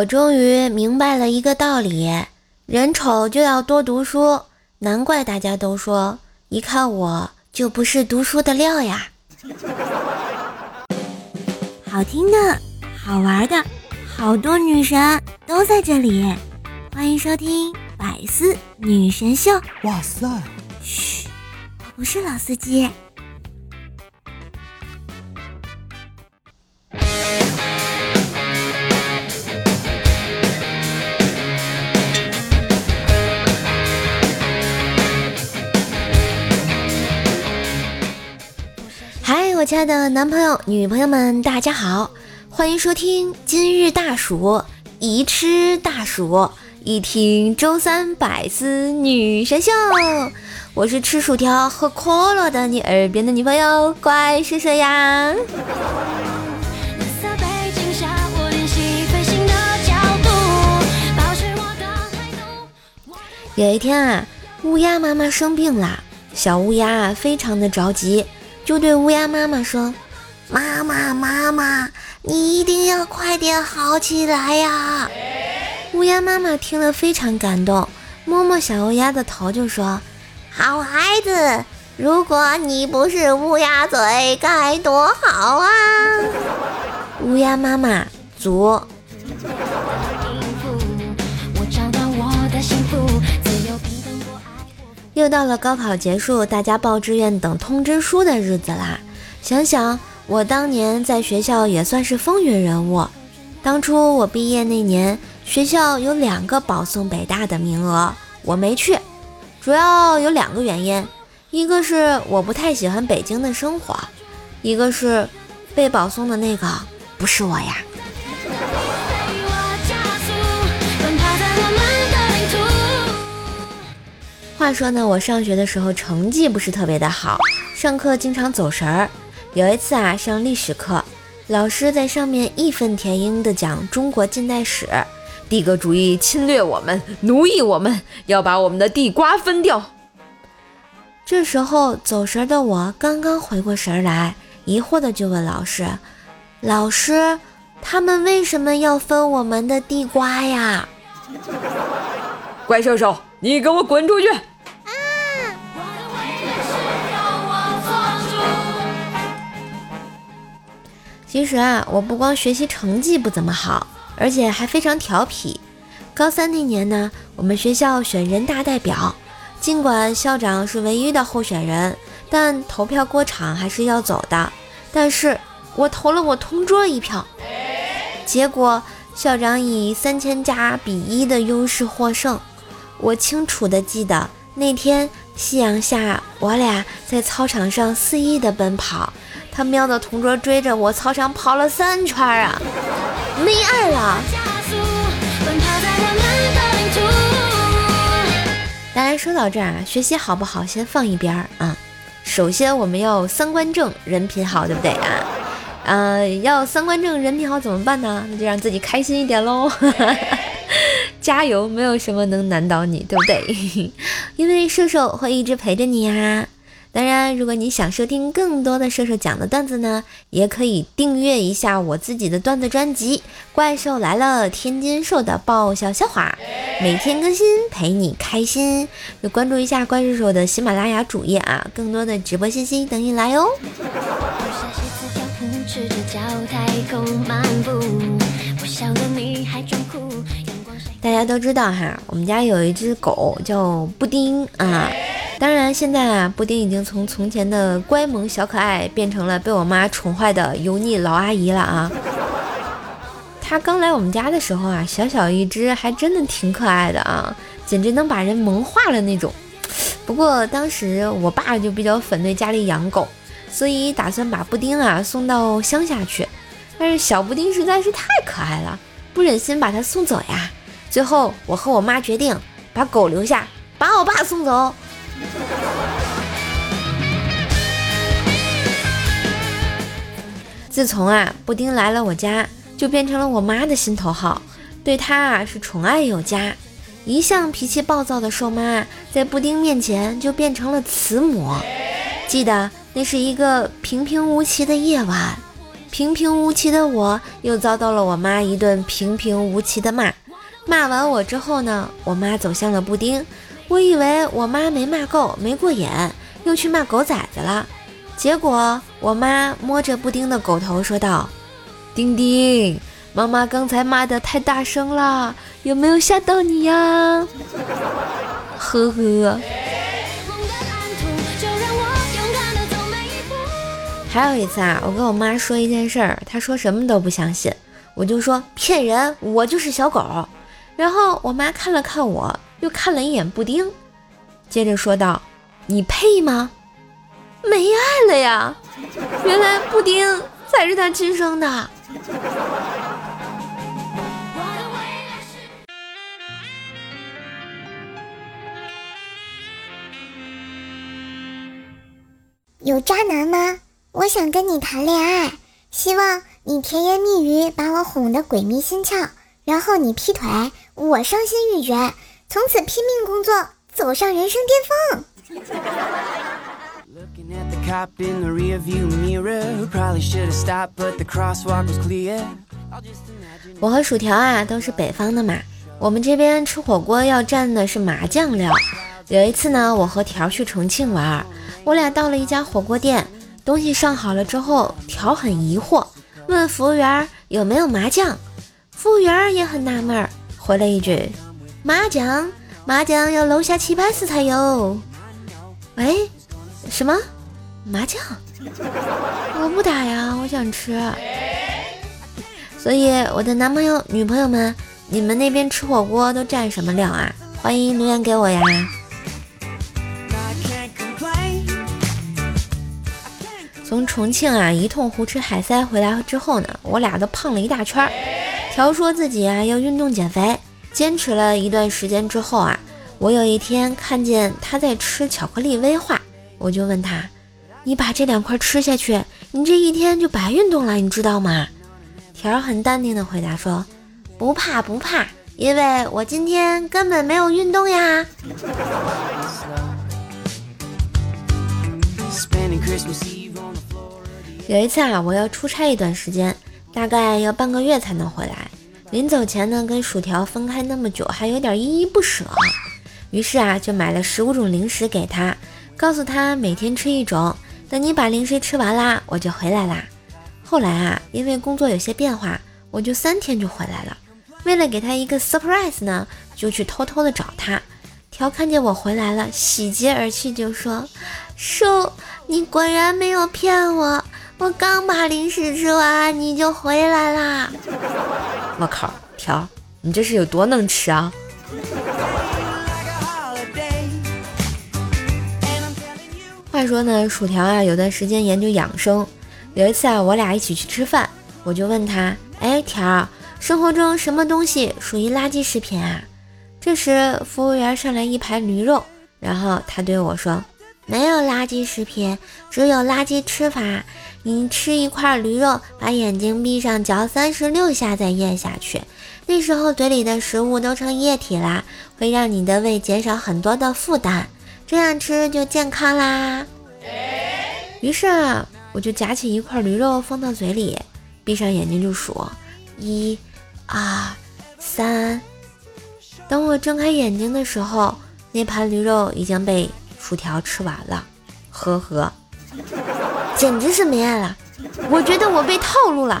我终于明白了一个道理：人丑就要多读书。难怪大家都说，一看我就不是读书的料呀。好听的，好玩的，好多女神都在这里，欢迎收听百思女神秀。哇塞！嘘，我不是老司机。我亲爱的男朋友、女朋友们，大家好，欢迎收听今日大暑，一吃大暑，一听周三百思女神秀。我是吃薯条喝可乐的你耳边的女朋友，乖睡睡呀？有一天啊，乌鸦妈妈生病了，小乌鸦非常的着急。就对乌鸦妈妈说：“妈妈，妈妈，你一定要快点好起来呀！”乌鸦妈妈听了非常感动，摸摸小乌鸦的头就说：“好孩子，如果你不是乌鸦嘴，该多好啊！”乌鸦妈妈足。又到了高考结束，大家报志愿等通知书的日子啦。想想我当年在学校也算是风云人物。当初我毕业那年，学校有两个保送北大的名额，我没去，主要有两个原因：一个是我不太喜欢北京的生活，一个是被保送的那个不是我呀。话说呢，我上学的时候成绩不是特别的好，上课经常走神儿。有一次啊，上历史课，老师在上面义愤填膺地讲中国近代史，帝国主义侵略我们，奴役我们，要把我们的地瓜分掉。这时候走神的我刚刚回过神来，疑惑的就问老师：“老师，他们为什么要分我们的地瓜呀？” 怪兽兽，你给我滚出去！其实啊，我不光学习成绩不怎么好，而且还非常调皮。高三那年呢，我们学校选人大代表，尽管校长是唯一的候选人，但投票过场还是要走的。但是我投了我同桌一票，结果校长以三千加比一的优势获胜。我清楚的记得那天夕阳下，我俩在操场上肆意的奔跑。他喵的同桌追着我操场跑了三圈啊，没爱了。当然说到这儿啊，学习好不好先放一边儿啊。首先我们要三观正，人品好，对不对啊？嗯，要三观正，人品好怎么办呢？那就让自己开心一点喽。加油，没有什么能难倒你，对不对？因为射手会一直陪着你呀。当然，如果你想收听更多的射手讲的段子呢，也可以订阅一下我自己的段子专辑《怪兽来了》，天津兽的爆笑笑话，每天更新，陪你开心。就关注一下怪兽手的喜马拉雅主页啊，更多的直播信息等你来哦。大家都知道哈，我们家有一只狗叫布丁啊。当然，现在啊，布丁已经从从前的乖萌小可爱变成了被我妈宠坏的油腻老阿姨了啊！它刚来我们家的时候啊，小小一只，还真的挺可爱的啊，简直能把人萌化了那种。不过当时我爸就比较反对家里养狗，所以打算把布丁啊送到乡下去。但是小布丁实在是太可爱了，不忍心把它送走呀。最后我和我妈决定把狗留下，把我爸送走。自从啊，布丁来了我家，就变成了我妈的心头好，对他啊是宠爱有加。一向脾气暴躁的瘦妈，在布丁面前就变成了慈母。记得那是一个平平无奇的夜晚，平平无奇的我又遭到了我妈一顿平平无奇的骂。骂完我之后呢，我妈走向了布丁。我以为我妈没骂够，没过眼，又去骂狗崽子了。结果我妈摸着布丁的狗头说道：“丁丁，妈妈刚才骂的太大声了，有没有吓到你呀？”呵呵。还有一次啊，我跟我妈说一件事儿，她说什么都不相信，我就说骗人，我就是小狗。然后我妈看了看我。又看了一眼布丁，接着说道：“你配吗？没爱了呀！原来布丁才是他亲生的。”有渣男吗？我想跟你谈恋爱，希望你甜言蜜语把我哄得鬼迷心窍，然后你劈腿，我伤心欲绝。从此拼命工作，走上人生巅峰。我和薯条啊都是北方的嘛，我们这边吃火锅要蘸的是麻酱料。有一次呢，我和条去重庆玩，我俩到了一家火锅店，东西上好了之后，条很疑惑，问服务员有没有麻酱。服务员也很纳闷，回了一句。麻将，麻将要楼下棋牌室才有。喂，什么？麻将？我不打呀，我想吃。所以，我的男朋友、女朋友们，你们那边吃火锅都蘸什么料啊？欢迎留言给我呀。从重庆啊一通胡吃海塞回来之后呢，我俩都胖了一大圈。条说自己啊要运动减肥。坚持了一段时间之后啊，我有一天看见他在吃巧克力威化，我就问他：“你把这两块吃下去，你这一天就白运动了，你知道吗？”条很淡定的回答说：“不怕不怕，因为我今天根本没有运动呀。”有一次啊，我要出差一段时间，大概要半个月才能回来。临走前呢，跟薯条分开那么久，还有点依依不舍。于是啊，就买了十五种零食给他，告诉他每天吃一种。等你把零食吃完啦，我就回来啦。后来啊，因为工作有些变化，我就三天就回来了。为了给他一个 surprise 呢，就去偷偷的找他。条看见我回来了，喜极而泣，就说：“叔，你果然没有骗我。”我刚把零食吃完，你就回来啦！我靠，条，你这是有多能吃啊？话说呢，薯条啊，有段时间研究养生。有一次啊，我俩一起去吃饭，我就问他：“哎，条，生活中什么东西属于垃圾食品啊？”这时，服务员上来一盘驴肉，然后他对我说：“没有垃圾食品，只有垃圾吃法。”你吃一块驴肉，把眼睛闭上，嚼三十六下再咽下去，那时候嘴里的食物都成液体啦，会让你的胃减少很多的负担，这样吃就健康啦。于是我就夹起一块驴肉放到嘴里，闭上眼睛就数，一、二、三。等我睁开眼睛的时候，那盘驴肉已经被薯条吃完了，呵呵。简直是没爱了，我觉得我被套路了。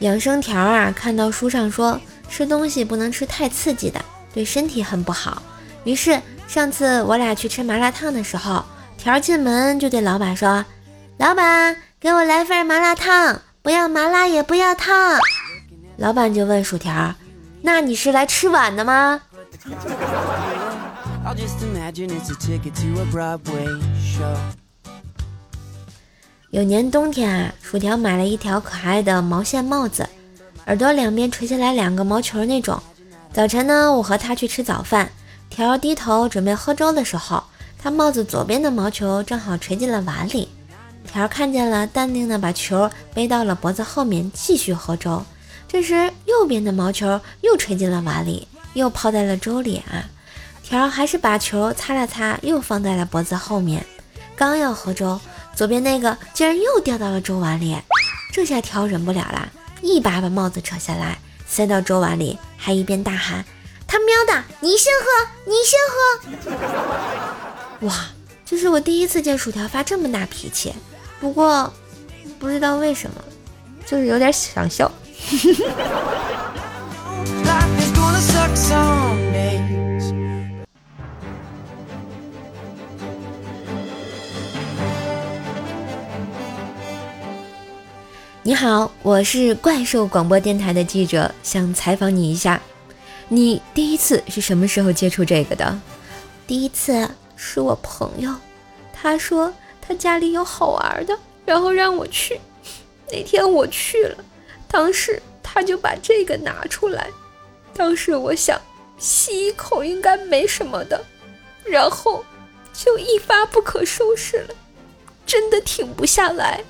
养生条啊，看到书上说吃东西不能吃太刺激的，对身体很不好。于是上次我俩去吃麻辣烫的时候，条进门就对老板说：“老板，给我来份麻辣烫，不要麻辣也不要烫。”老板就问薯条：“那你是来吃碗的吗？”有年冬天啊，薯条买了一条可爱的毛线帽子，耳朵两边垂下来两个毛球那种。早晨呢，我和他去吃早饭，条低头准备喝粥的时候，他帽子左边的毛球正好垂进了碗里。条看见了，淡定的把球背到了脖子后面，继续喝粥。这时，右边的毛球又吹进了碗里，又泡在了粥里啊。条还是把球擦了擦，又放在了脖子后面。刚要喝粥，左边那个竟然又掉到了粥碗里，这下条忍不了啦，一把把帽子扯下来塞到粥碗里，还一边大喊：“他喵的，你先喝，你先喝！”哇，这是我第一次见薯条发这么大脾气，不过不知道为什么，就是有点想笑。你好，我是怪兽广播电台的记者，想采访你一下，你第一次是什么时候接触这个的？第一次是我朋友，他说他家里有好玩的，然后让我去。那天我去了，当时他就把这个拿出来，当时我想吸一口应该没什么的，然后就一发不可收拾了，真的停不下来。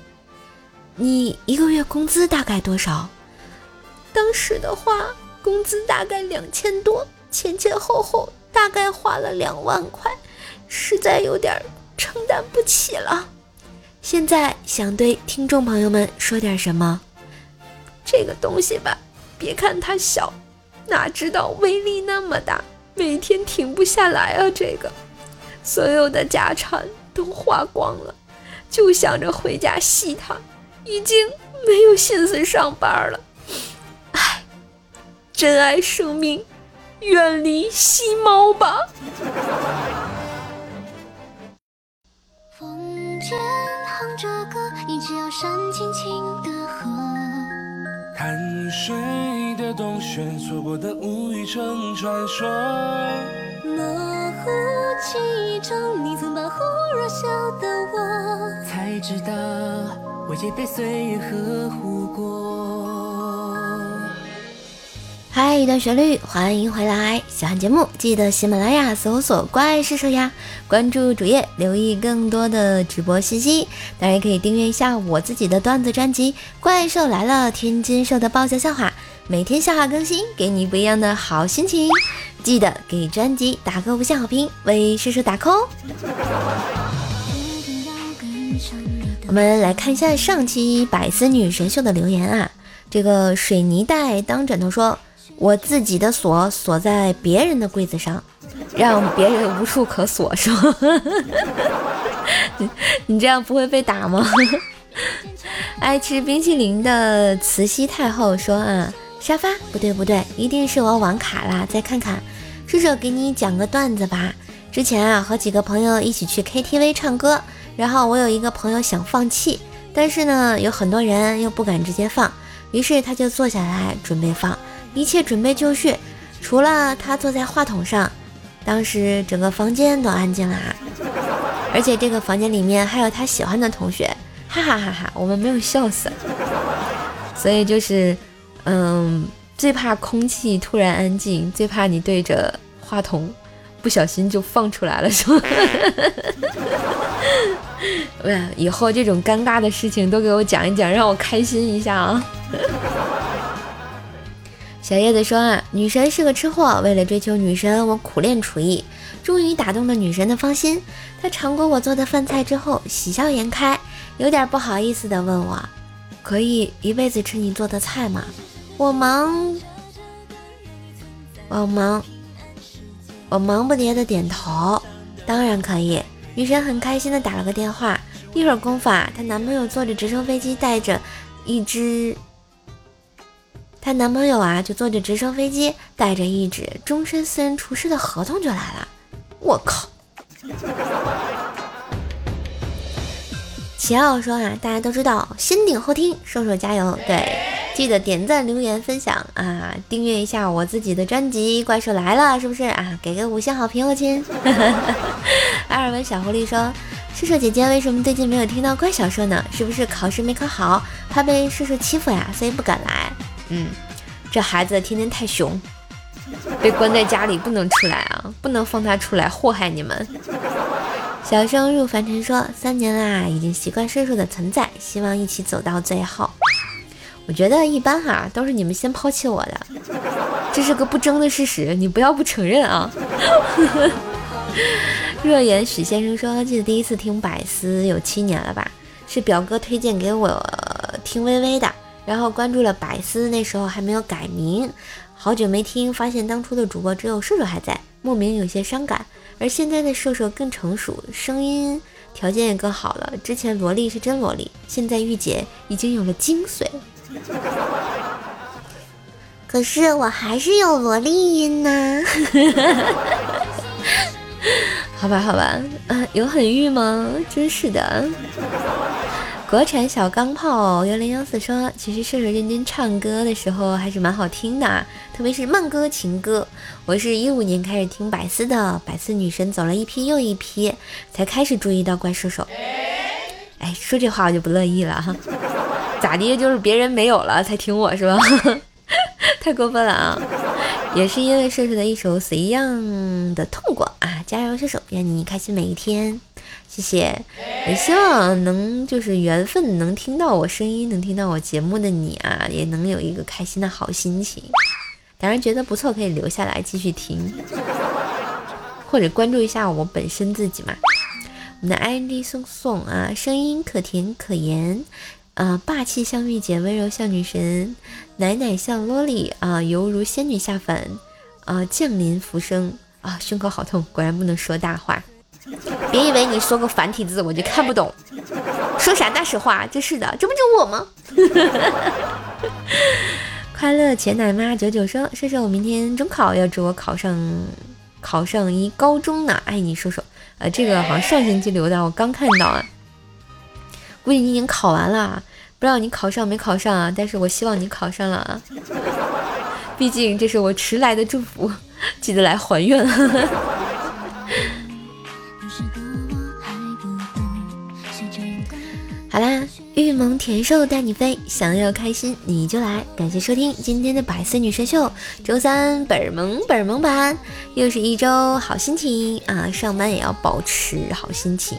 你一个月工资大概多少？当时的话，工资大概两千多，前前后后大概花了两万块，实在有点承担不起了。现在想对听众朋友们说点什么？这个东西吧，别看它小，哪知道威力那么大，每天停不下来啊！这个所有的家产都花光了，就想着回家吸它。已经没有心思上班了，唉，珍爱生命，远离吸猫吧。风间哼着歌，一直要煽情水的洞穴，错过的无语成传说。模糊记忆中，你曾保护弱小的我，才知道我也。被岁月呵护嗨，一段旋律，欢迎回来！喜欢节目记得喜马拉雅搜索“怪兽兽呀”，关注主页，留意更多的直播信息。当然也可以订阅一下我自己的段子专辑《怪兽来了》，天津兽的爆笑笑话，每天笑话更新，给你不一样的好心情。记得给专辑打个五星好评，为叔叔打 call。我们来看一下上期百思女神秀的留言啊，这个水泥袋当枕头说，我自己的锁锁在别人的柜子上，让别人无处可锁，是吗？你这样不会被打吗？爱吃冰淇淋的慈禧太后说啊，沙发不对不对，一定是我网卡了，再看看，叔叔给你讲个段子吧。之前啊，和几个朋友一起去 KTV 唱歌。然后我有一个朋友想放弃，但是呢，有很多人又不敢直接放，于是他就坐下来准备放，一切准备就绪，除了他坐在话筒上。当时整个房间都安静了，而且这个房间里面还有他喜欢的同学，哈哈哈哈，我们没有笑死。所以就是，嗯，最怕空气突然安静，最怕你对着话筒不小心就放出来了，是吗？以后这种尴尬的事情都给我讲一讲，让我开心一下啊！小叶子说啊，女神是个吃货，为了追求女神，我苦练厨艺，终于打动了女神的芳心。她尝过我做的饭菜之后，喜笑颜开，有点不好意思的问我，可以一辈子吃你做的菜吗？我忙，我忙，我忙不迭的点头，当然可以。女神很开心的打了个电话，一会儿功夫啊，她男朋友坐着直升飞机，带着一只，她男朋友啊就坐着直升飞机，带着一纸终身私人厨师的合同就来了。我靠！齐奥说啊，大家都知道，先顶后听，瘦瘦加油，对。记得点赞、留言、分享啊！订阅一下我自己的专辑《怪兽来了》，是不是啊？给个五星好评，哦亲。阿尔文小狐狸说：“射手姐姐为什么最近没有听到怪小说呢？是不是考试没考好，怕被射手欺负呀，所以不敢来？”嗯，这孩子天天太熊，被关在家里不能出来啊，不能放他出来祸害你们。小生入凡尘说：“三年啦，已经习惯叔叔的存在，希望一起走到最后。”我觉得一般哈，都是你们先抛弃我的，这是个不争的事实，你不要不承认啊。若言许先生说，记得第一次听百思有七年了吧？是表哥推荐给我听微微的，然后关注了百思，那时候还没有改名，好久没听，发现当初的主播只有瘦瘦还在，莫名有些伤感。而现在的瘦瘦更成熟，声音条件也更好了。之前萝莉是真萝莉，现在御姐已经有了精髓。可是我还是有萝莉音呢。好吧，好吧，啊，有很玉吗？真是的。国产小钢炮幺零幺四说，其实射手认真唱歌的时候还是蛮好听的，特别是慢歌情歌。我是一五年开始听百思的，百思女神走了一批又一批，才开始注意到怪兽手。哎，说这话我就不乐意了哈，咋的？就是别人没有了才听我是吧？太过分了啊！也是因为射手的一首《死一样的痛过》啊，加油射手，愿你开心每一天。谢谢，也希望能就是缘分能听到我声音，能听到我节目的你啊，也能有一个开心的好心情。当然觉得不错，可以留下来继续听，或者关注一下我本身自己嘛。我们的 ID 送送啊，声音可甜可盐，啊，霸气像御姐，温柔像女神，奶奶像萝莉啊，犹如仙女下凡啊，降临浮生啊，胸口好痛，果然不能说大话。别以为你说个繁体字我就看不懂，说啥大实话？真是的，这不就我吗？快乐钱奶妈九九说：“射手，我明天中考要祝我考上考上一高中呢，爱你，叔叔。”呃，这个好像上星期留的，我刚看到啊。估计你已经考完了，不知道你考上没考上啊？但是我希望你考上了啊，毕竟这是我迟来的祝福，记得来还愿。好啦，玉萌甜瘦带你飞，想要开心你就来。感谢收听今天的百思女神秀，周三本萌本萌版，又是一周好心情啊！上班也要保持好心情，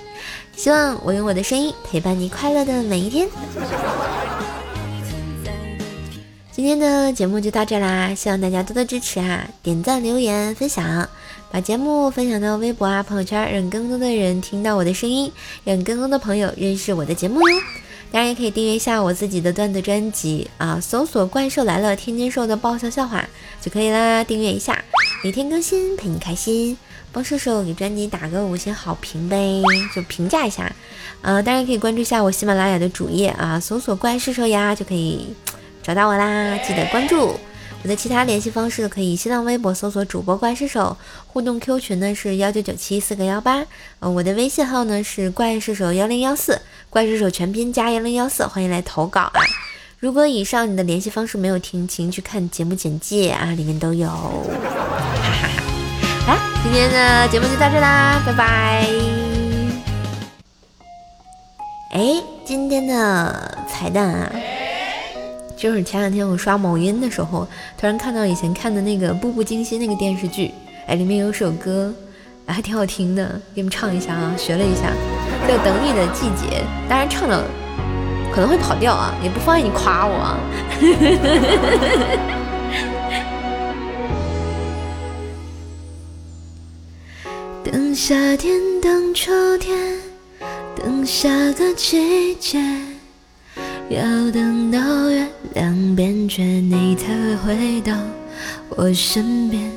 希望我用我的声音陪伴你快乐的每一天。今天的节目就到这啦，希望大家多多支持啊，点赞、留言、分享。把节目分享到微博啊、朋友圈，让更多的人听到我的声音，让更多的朋友认识我的节目哟。当然也可以订阅一下我自己的段子专辑啊，搜索“怪兽来了”，天津兽的爆笑笑话就可以啦。订阅一下，每天更新，陪你开心。帮兽兽给专辑打个五星好评呗，就评价一下。呃，当然可以关注一下我喜马拉雅的主页啊，搜索“怪兽兽呀”就可以找到我啦。记得关注。我的其他联系方式可以新浪微博搜索主播怪兽手，互动 Q 群呢是幺九九七四个幺八，呃，我的微信号呢是怪兽手幺零幺四，怪兽手全拼加幺零幺四，欢迎来投稿啊！如果以上你的联系方式没有听清去看节目简介啊，里面都有。哈哈哈！好，今天的节目就到这啦，拜拜。哎，今天的彩蛋啊！就是前两天我刷某音的时候，突然看到以前看的那个《步步惊心》那个电视剧，哎，里面有首歌，还挺好听的，给你们唱一下啊，学了一下，叫《等你的季节》，当然唱的可能会跑调啊，也不方便你夸我啊。等夏天，等秋天，等下个季节。要等到月亮变缺，你才会回到我身边。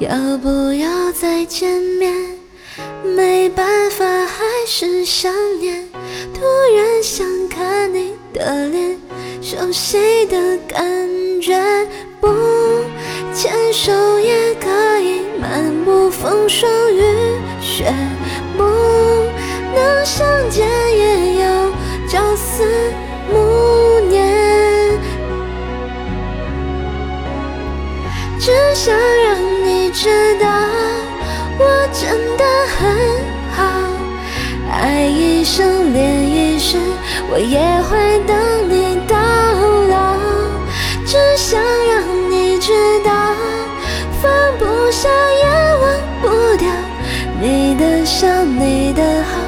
要不要再见面？没办法，还是想念。突然想看你的脸，熟悉的感觉。不牵手也可以漫步风霜雨雪，不能相见也要朝思。暮年，只想让你知道，我真的很好。爱一生，恋一世，我也会等你到老。只想让你知道，放不下也忘不掉，你的笑，你的好，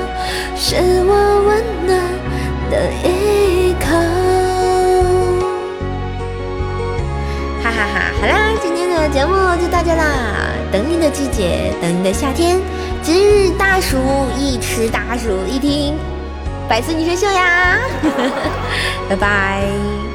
是我温暖的节目就到这啦。等你的季节，等你的夏天。今日大暑，一吃大暑，一听百思女神秀呀！拜拜。